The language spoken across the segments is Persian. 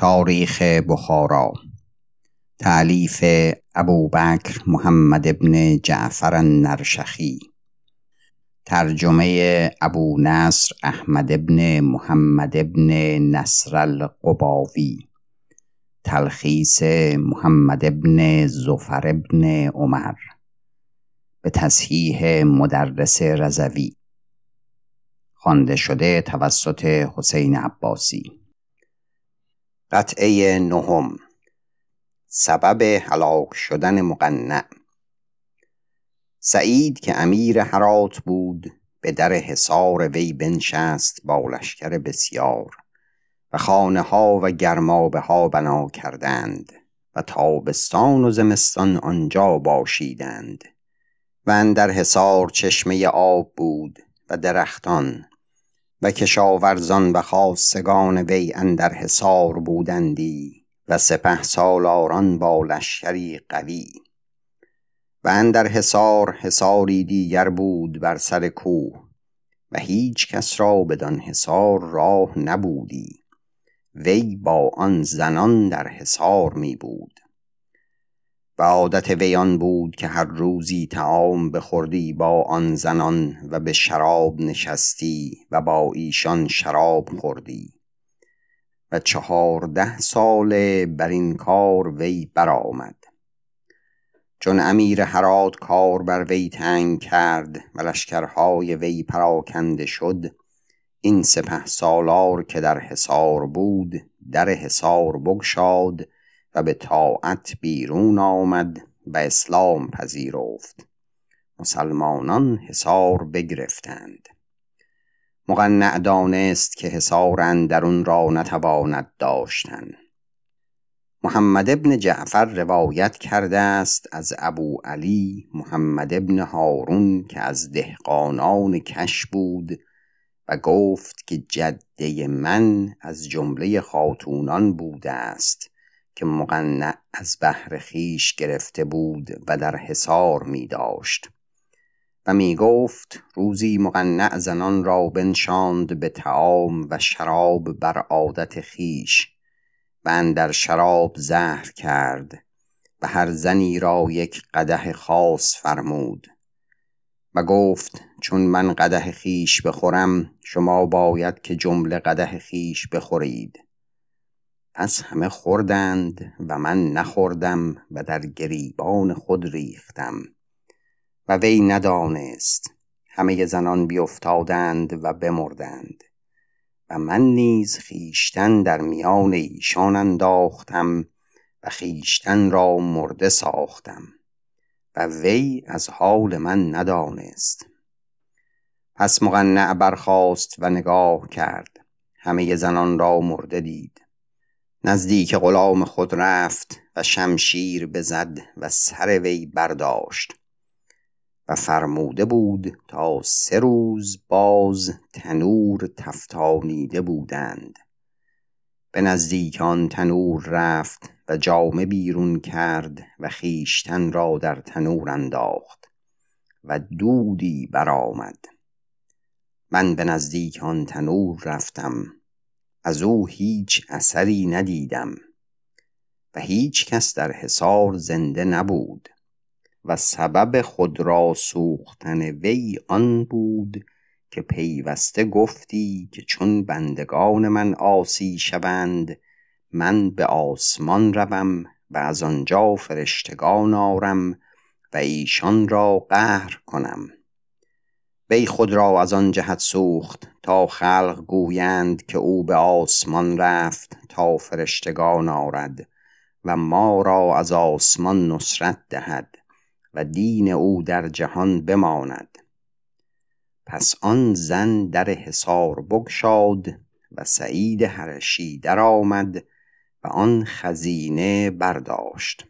تاریخ بخارا. تعلیف ابوبکر محمد ابن جعفر النرشخی. ترجمه ابو نصر احمد ابن محمد ابن نصر القباوی. تلخیص محمد ابن زفر ابن عمر. به تصحیح مدرس رزوی خوانده شده توسط حسین عباسی. قطعه نهم. سبب هلاک شدن مقنع. سعید که امیر حرات بود به در حصار وی بنشست با لشکر بسیار و خانه ها و گرمابه ها بنا کردند و تابستان و زمستان آنجا باشیدند و در حصار چشمه آب بود و درختان و کشاورزان و خاصگان وی اندر حصار بودندی و سپه سالاران با لشکری قوی. و اندر حصار حصاری دیگر بود بر سر کوه و هیچ کس را بدان حصار راه نبودی. وی با آن زنان در حصار می بود و عادت وی آن بود که هر روزی تعام بخوردی با آن زنان و به شراب نشستی و با ایشان شراب خوردی. و چهارده ساله بر این کار وی برآمد. چون امیر هرات کار بر وی تنگ کرد و لشکرهای وی پراکنده شد این سپه سالار که در حصار بود در حصار بگشاد و به طاعت بیرون آمد و اسلام پذیرفت. مسلمانان حصار بگرفتند. مقنع دانست که حصار اندرون را نتواند داشتن. محمد ابن جعفر روایت کرده است از ابو علی محمد ابن هارون که از دهقانان کش بود و گفت که جده من از جمله خاتونان بوده است. که مقنع از بحر خیش گرفته بود و در حصار می داشت. و می گفت روزی مقنع زنان را بنشاند به تعام و شراب بر عادت خیش و در شراب زهر کرد و هر زنی را یک قده خاص فرمود. و گفت چون من قده خیش بخورم شما باید که جمله قده خیش بخورید. پس همه خوردند و من نخوردم و در گریبان خود ریختم. و وی ندانست. همه زنان بیافتادند و بمردند. و من نیز خیشتن در میان ایشان انداختم و خیشتن را مرده ساختم. و وی از حال من ندانست. پس مقنع برخاست و نگاه کرد. همه زنان را مرده دید. نزدیک غلام خود رفت و شمشیر بزد و سر وی برداشت و فرموده بود تا سه روز باز تنور تفتانیده بودند. به نزدیک آن تنور رفت و جامه بیرون کرد و خیشتن را در تنور انداخت و دودی برآمد. من به نزدیک آن تنور رفتم. از او هیچ اثری ندیدم و هیچ کس در حصار زنده نبود و سبب خود را سوختن وی آن بود که پیوسته گفتی که چون بندگان من آسی شوند من به آسمان روم و از آنجا فرشتگان آرم و ایشان را قهر کنم. وی خود را از آن جهت سوخت تا خلق گویند که او به آسمان رفت تا فرشتگان آرد و ما را از آسمان نصرت دهد و دین او در جهان بماند. پس آن زن در حصار بگشاد و سعید هرشی در آمد و آن خزینه برداشت.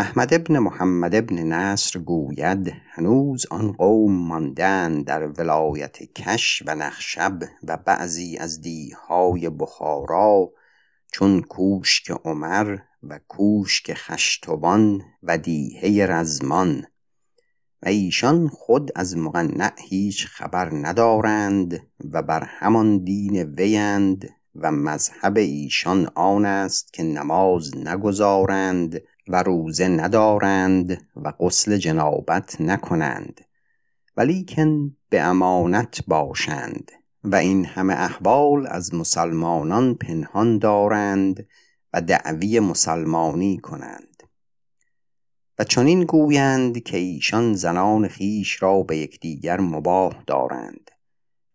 احمد ابن محمد ابن نصر گوید هنوز آن قوم ماندن در ولایت کش و نخشب و بعضی از دیهای بخارا چون کوشک عمر و کوشک خشتبان و دیهه رزمان. و ایشان خود از مقنع هیچ خبر ندارند و بر همان دین ویند و مذهب ایشان آن است که نماز نگذارند و روزه ندارند و غسل جنابت نکنند ولیکن به امانت باشند و این همه احوال از مسلمانان پنهان دارند و دعوی مسلمانی کنند. و چنین گویند که ایشان زنان خیش را به یکدیگر مباه دارند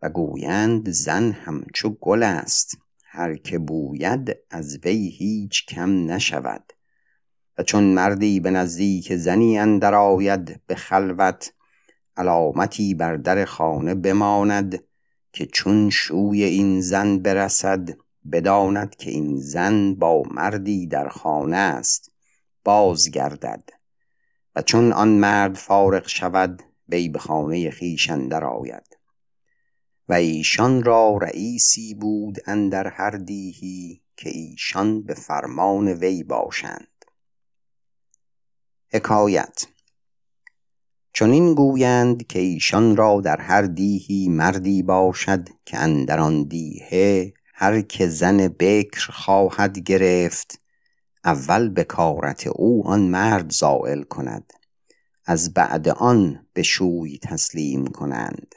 و گویند زن همچو گل است هر که بوید از وی هیچ کم نشود. و چون مردی به نزدیک زنی اندر آید به خلوت علامتی بر در خانه بماند که چون شوی این زن برسد بداند که این زن با مردی در خانه است بازگردد. و چون آن مرد فارغ شود وی به خانه خویش اندر آید. و ایشان را رئیسی بود اندر هر دیهی که ایشان به فرمان وی باشند. حکایت. چنین گویند که ایشان را در هر دیهی مردی باشد که اندر آن دیهه هر که زن بکر خواهد گرفت اول به کارت او آن مرد زائل کند از بعد آن به شوی تسلیم کنند.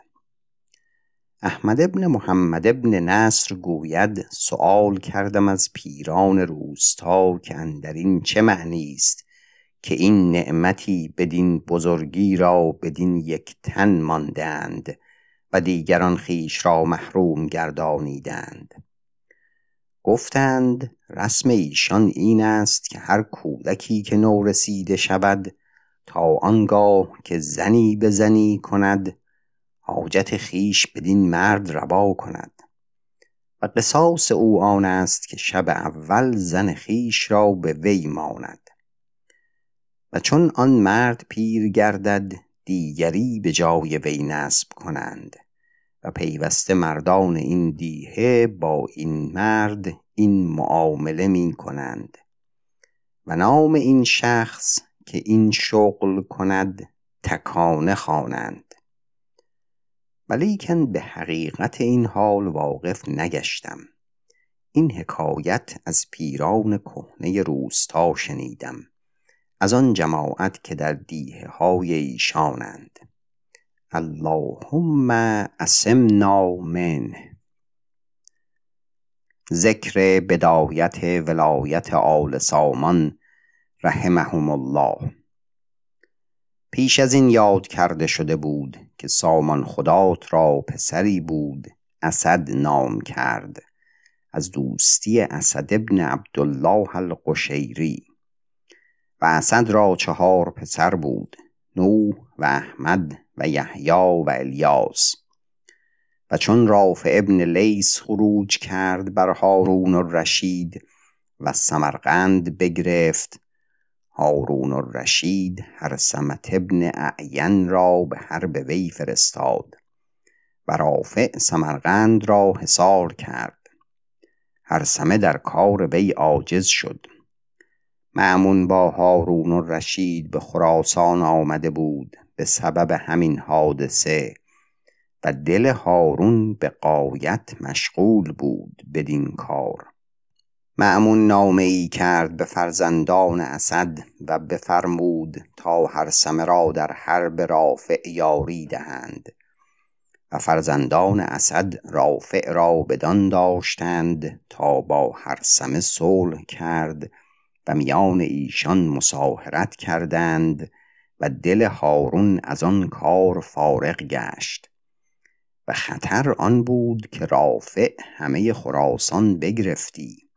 احمد ابن محمد ابن نصر گوید سؤال کردم از پیران روستا که اندرین چه معنی است؟ که این نعمتی بدین بزرگی را بدین یک تن ماندند و دیگران خیش را محروم گردانیدند. گفتند رسم ایشان این است که هر کودکی که نو رسیده شود تا آنگاه که زنی به زنی کند حاجت خیش بدین مرد روا کند. و قصاص او آن است که شب اول زن خیش را به وی ماند. و چون آن مرد پیر گردد دیگری به جای وی نصب کنند. و پیوسته مردان این دیهه با این مرد این معامله می کنند. و نام این شخص که این شغل کند تکانه خوانند. ولیکن به حقیقت این حال واقف نگشتم. این حکایت از پیران کهنه روستا شنیدم. از آن جماعت که در دیه های ایشانند. اللهم اسمنا من ذکر بدایت ولایت آل سامان رحمهم الله. پیش از این یاد کرده شده بود که سامان خدات را پسری بود اسد نام کرد از دوستی اسد ابن عبدالله القشیری. و اسد را چهار پسر بود نوح و احمد و یحیی و الیاس. و چون رافع ابن لیس خروج کرد بر هارون الرشید و سمرقند بگرفت هارون الرشید هر سمت ابن اعین را به حرب وی فرستاد و رافع سمرقند را حصار کرد. هر سمه در کار وی عاجز شد. معمون با هارون و رشید به خراسان آمده بود به سبب همین حادثه و دل هارون به قایت مشغول بود بدین کار. معمون نامه ای کرد به فرزندان اسد و بفرمود تا هر را در حرب رافع یاری دهند و فرزندان اسد رافع را بدان داشتند تا با هر صلح کرد و میان ایشان مساهرت کردند و دل هارون از آن کار فارغ گشت و خطر آن بود که رافع همه خراسان بگرفتی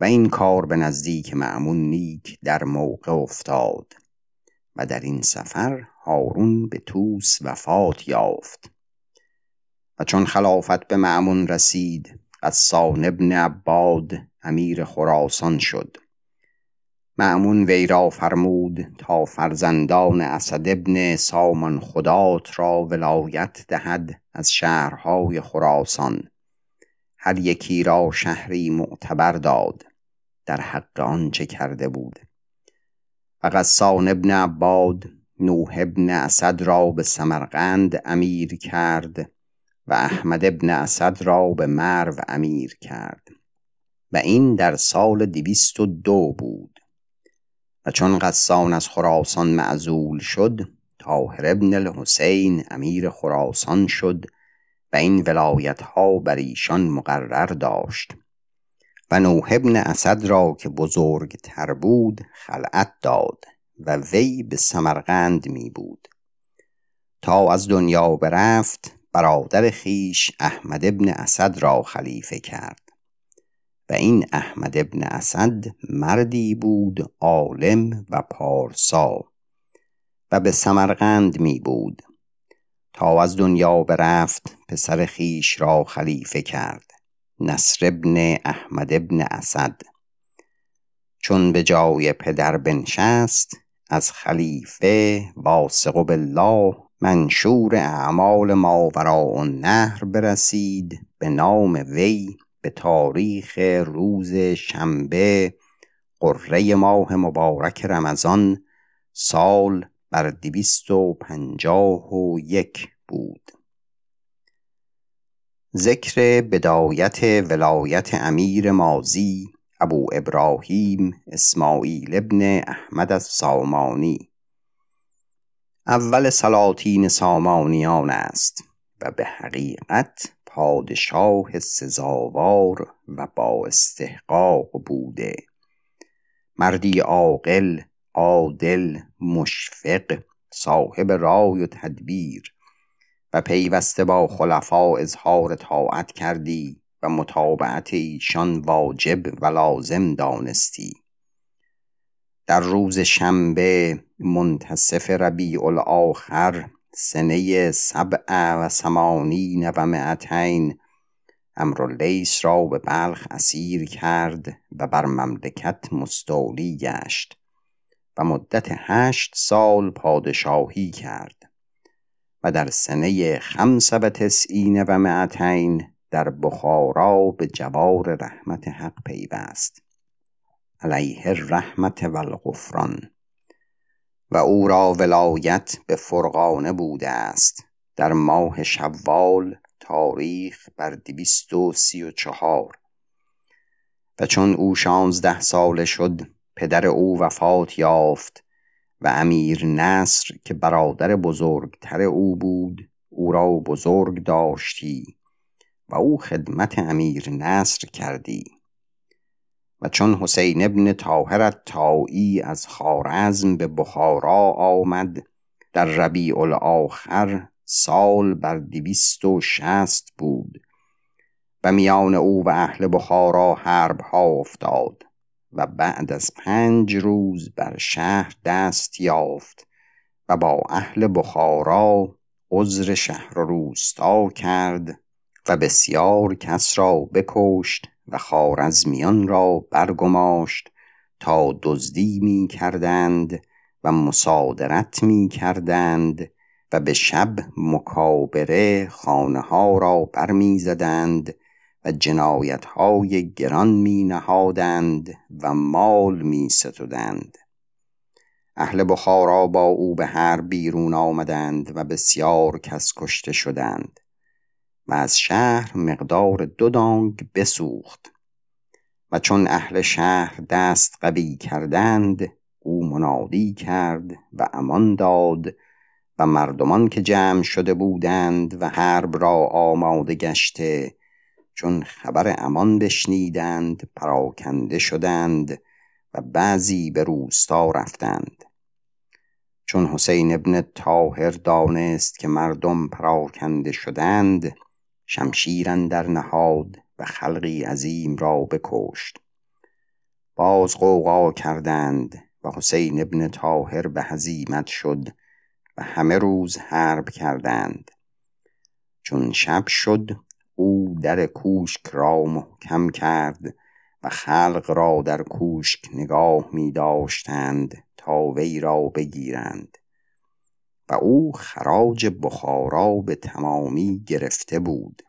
و این کار به نزدیک معمون نیک در موقع افتاد و در این سفر هارون به توس وفات یافت و چون خلافت به معمون رسید قسان ابن عباد امیر خراسان شد. معمون وی را فرمود تا فرزندان اسد ابن سامان خدات را ولایت دهد از شهرهای خراسان. هر یکی را شهری معتبر داد در حق آنچه کرده بود؟ و قسان ابن عباد نوح ابن اسد را به سمرقند امیر کرد و احمد ابن اسد را به مرو امیر کرد. و این در سال دویست و دو بود. و چون قسان از خراسان معزول شد طاهر ابن الحسین امیر خراسان شد و این ولایت ها بر ایشان مقرر داشت. و نوح ابن اسد را که بزرگ تر بود خلعت داد و وی به سمرقند می بود. تا از دنیا برفت برادر خیش احمد ابن اسد را خلیفه کرد. و این احمد ابن اسد مردی بود عالم و پارسا و به سمرقند می بود. تا از دنیا برفت پسر خیش را خلیفه کرد نصر ابن احمد ابن اسد. چون به جای پدر بنشست از خلیفه واثق بالله منشور اعمال ماوراء النهر برسید به نام وی به تاریخ روز شنبه قره ماه مبارک رمضان سال بر دویست و پنجاه و یک بود. ذکر بدایت ولایت امیر مازی ابو ابراهیم اسماعیل ابن احمد السامانی. اول سلاطین سامانیان است و به حقیقت پادشاه سزاوار و با استحقاق بوده. مردی عاقل عادل مشفق صاحب رای و تدبیر و پیوسته با خلفا اظهار طاعت کردی و متابعت ایشان واجب و لازم دانستی. در روز شنبه منتصف ربیع الاخر سنه سبع و سمانین و معتین امراللیس را به بلخ اسیر کرد و بر مملکت مستولی گشت و مدت هشت سال پادشاهی کرد و در سنه خمس و تسعین و معتین در بخارا به جوار رحمت حق پیوست علیه الرحمت و الغفران. و او را ولایت به فرغانه بوده است. در ماه شوال تاریخ بر دویست و سی و چهار. و چون او شانزده ساله شد پدر او وفات یافت و امیر نصر که برادر بزرگتر او بود او را بزرگ داشتی و او خدمت امیر نصر کردی. و چون حسین ابن طاهر تایی از خارزم به بخارا آمد در ربیع الاخر سال بر دویست و شست بود و میان او و اهل بخارا حرب ها افتاد و بعد از پنج روز بر شهر دست یافت و با اهل بخارا عذر شهر روستا کرد و بسیار کس را بکشت و خارزمیان را برگماشت تا دزدی می کردند و مصادرت می کردند و به شب مکابره خانه ها را برمی زدند و جنایت های گران می نهادند و مال می ستودند اهل بخارا با او به هر بیرون آمدند و بسیار کس کشته شدند. و از شهر مقدار دو دانگ بسوخت و چون اهل شهر دست قوی کردند او منادی کرد و امان داد و مردمان که جمع شده بودند و حرب را آماده گشته چون خبر امان بشنیدند پراکنده شدند و بعضی به روستا رفتند. چون حسین ابن طاهر دانست که مردم پراکنده شدند شمشیر در نهاد و خلقی عظیم را بکشت. باز قوقا کردند و حسین ابن طاهر به هزیمت شد و همه روز حرب کردند. چون شب شد او در کوشک را محکم کرد و خلق را در کوشک نگاه می داشتند تا وی را بگیرند. و او خراج بخارا به تمامی گرفته بود.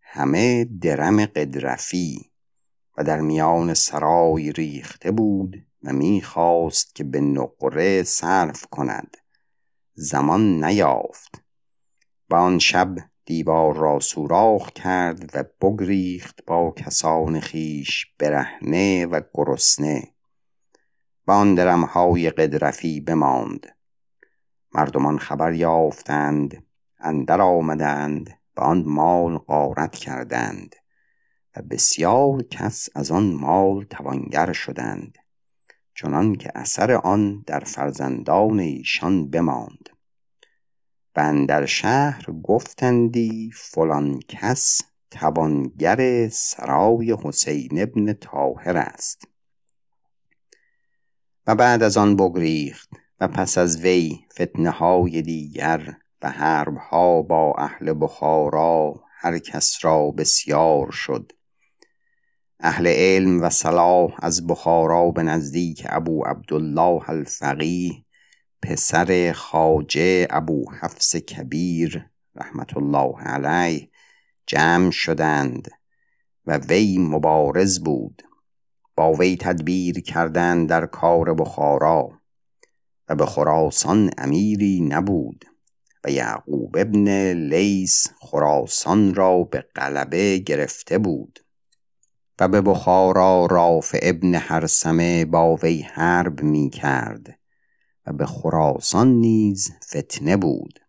همه درم قدرفی و در میان سرای ریخته بود و می‌خواست که به نقره صرف کند. زمان نیافت. و آن شب دیوار را سوراخ کرد و بگریخت با کسان خیش برهنه و گرسنه. و آن درمهای قدرفی بماند. مردمان خبر یافتند اندر آمدند و آن مال غارت کردند و بسیار کس از آن مال توانگر شدند چنان که اثر آن در فرزندان ایشان بماند. و در شهر گفتندی فلان کس توانگر سرای حسین ابن طاهر است. و بعد از آن بگریخت. و پس از وی فتنه های دیگر و حرب ها با اهل بخارا هر کس را بسیار شد. اهل علم و صلاح از بخارا به نزدیک ابو عبدالله الفقیه پسر خاجه ابو حفص کبیر رحمت الله علیه جمع شدند و وی مبارز بود. با وی تدبیر کردند در کار بخارا. به خراسان امیری نبود و یعقوب ابن لیس خراسان را به غلبه گرفته بود و به بخارا رافع ابن حرسمه با وی حرب می کرد و به خراسان نیز فتنه بود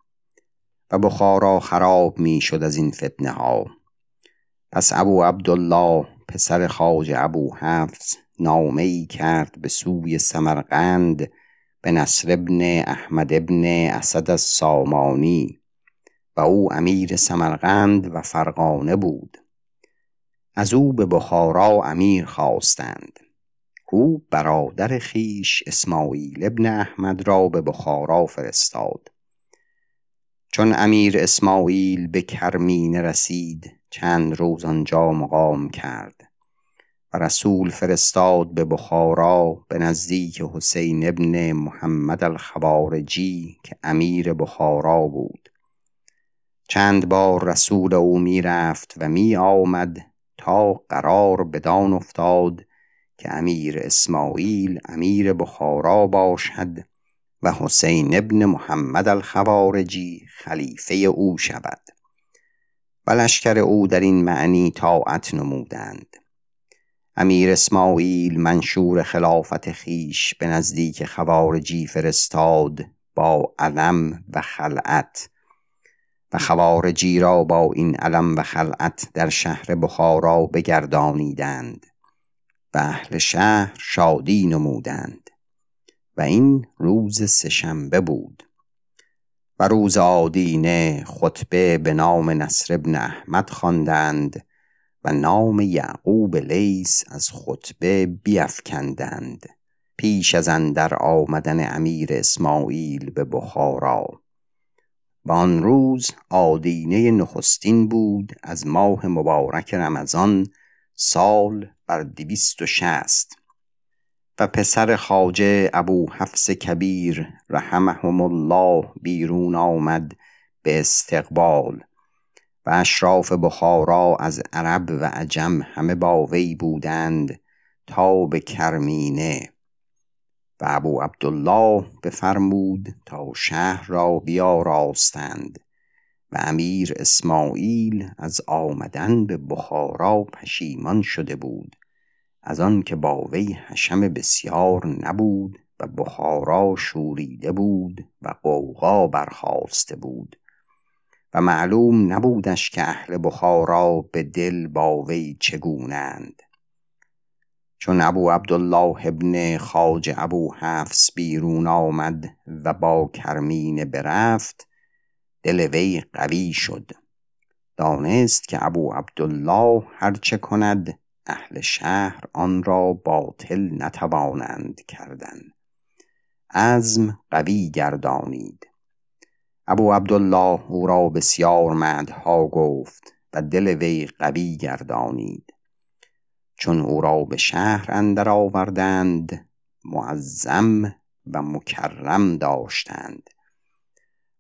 و بخارا خراب می شد از این فتنه ها پس ابو عبدالله پسر خاج ابو حفظ نامه ای کرد به سوی سمرقند به نصر ابن احمد ابن اسد السامانی و او امیر سمرقند و فرغانه بود. از او به بخارا امیر خواستند. او برادر خیش اسماعیل ابن احمد را به بخارا فرستاد. چون امیر اسماعیل به کرمینه رسید چند روز آنجا مقام کرد. رسول فرستاد به بخارا به نزدیک حسین ابن محمد الخوارجی که امیر بخارا بود. چند بار رسول او می رفت و می آمد تا قرار بدان افتاد که امیر اسماعیل امیر بخارا باشد و حسین ابن محمد الخوارجی خلیفه او شود و لشکر او در این معنی طاعت نمودند. امیر اسماعیل منشور خلافت خیش به نزدیک خوارجی فرستاد با علم و خلعت و خوارجی را با این علم و خلعت در شهر بخارا بگردانیدند و اهل شهر شادی نمودند و این روز سهشنبه بود و روز آدینه خطبه به نام نصر ابن احمد خواندند و نام یعقوب لیس از خطبه بیافکندند پیش از اندر آمدن امیر اسماعیل به بخارا. و آن روز آدینه نخستین بود از ماه مبارک رمضان سال بر دویست و شست و پسر خاجه ابو حفص کبیر رحمهم الله بیرون آمد به استقبال. و اشراف بخارا از عرب و عجم همه با وی بودند تا به کرمینه و ابو عبدالله بفرمود تا شهر را بیاراستند و امیر اسماعیل از آمدن به بخارا پشیمان شده بود از آن که با وی حشم بسیار نبود و بخارا شوریده بود و قوقا برخواسته بود. و معلوم نبودش که اهل بخارا به دل با وی چگونند. چون ابو عبدالله ابن خاج ابو حفص بیرون آمد و با کرمین برفت دل وی قوی شد. دانست که ابو عبدالله هرچه کند اهل شهر آن را باطل نتوانند کردن. عزم قوی گردانید. ابو عبدالله او را بسیار مدها گفت و دل وی قوی گردانید. چون او را به شهر اندر آوردند معظم و مکرم داشتند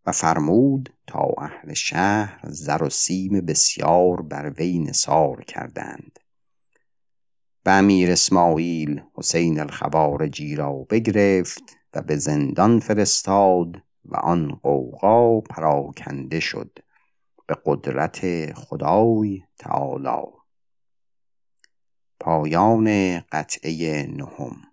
و فرمود تا اهل شهر زر و سیم بسیار بر وی نثار کردند. و امیر اسماعیل حسین الخوارجی را بگرفت و به زندان فرستاد و آن قوقا پراکنده شد به قدرت خدای تعالی. پایان قطعه نهم.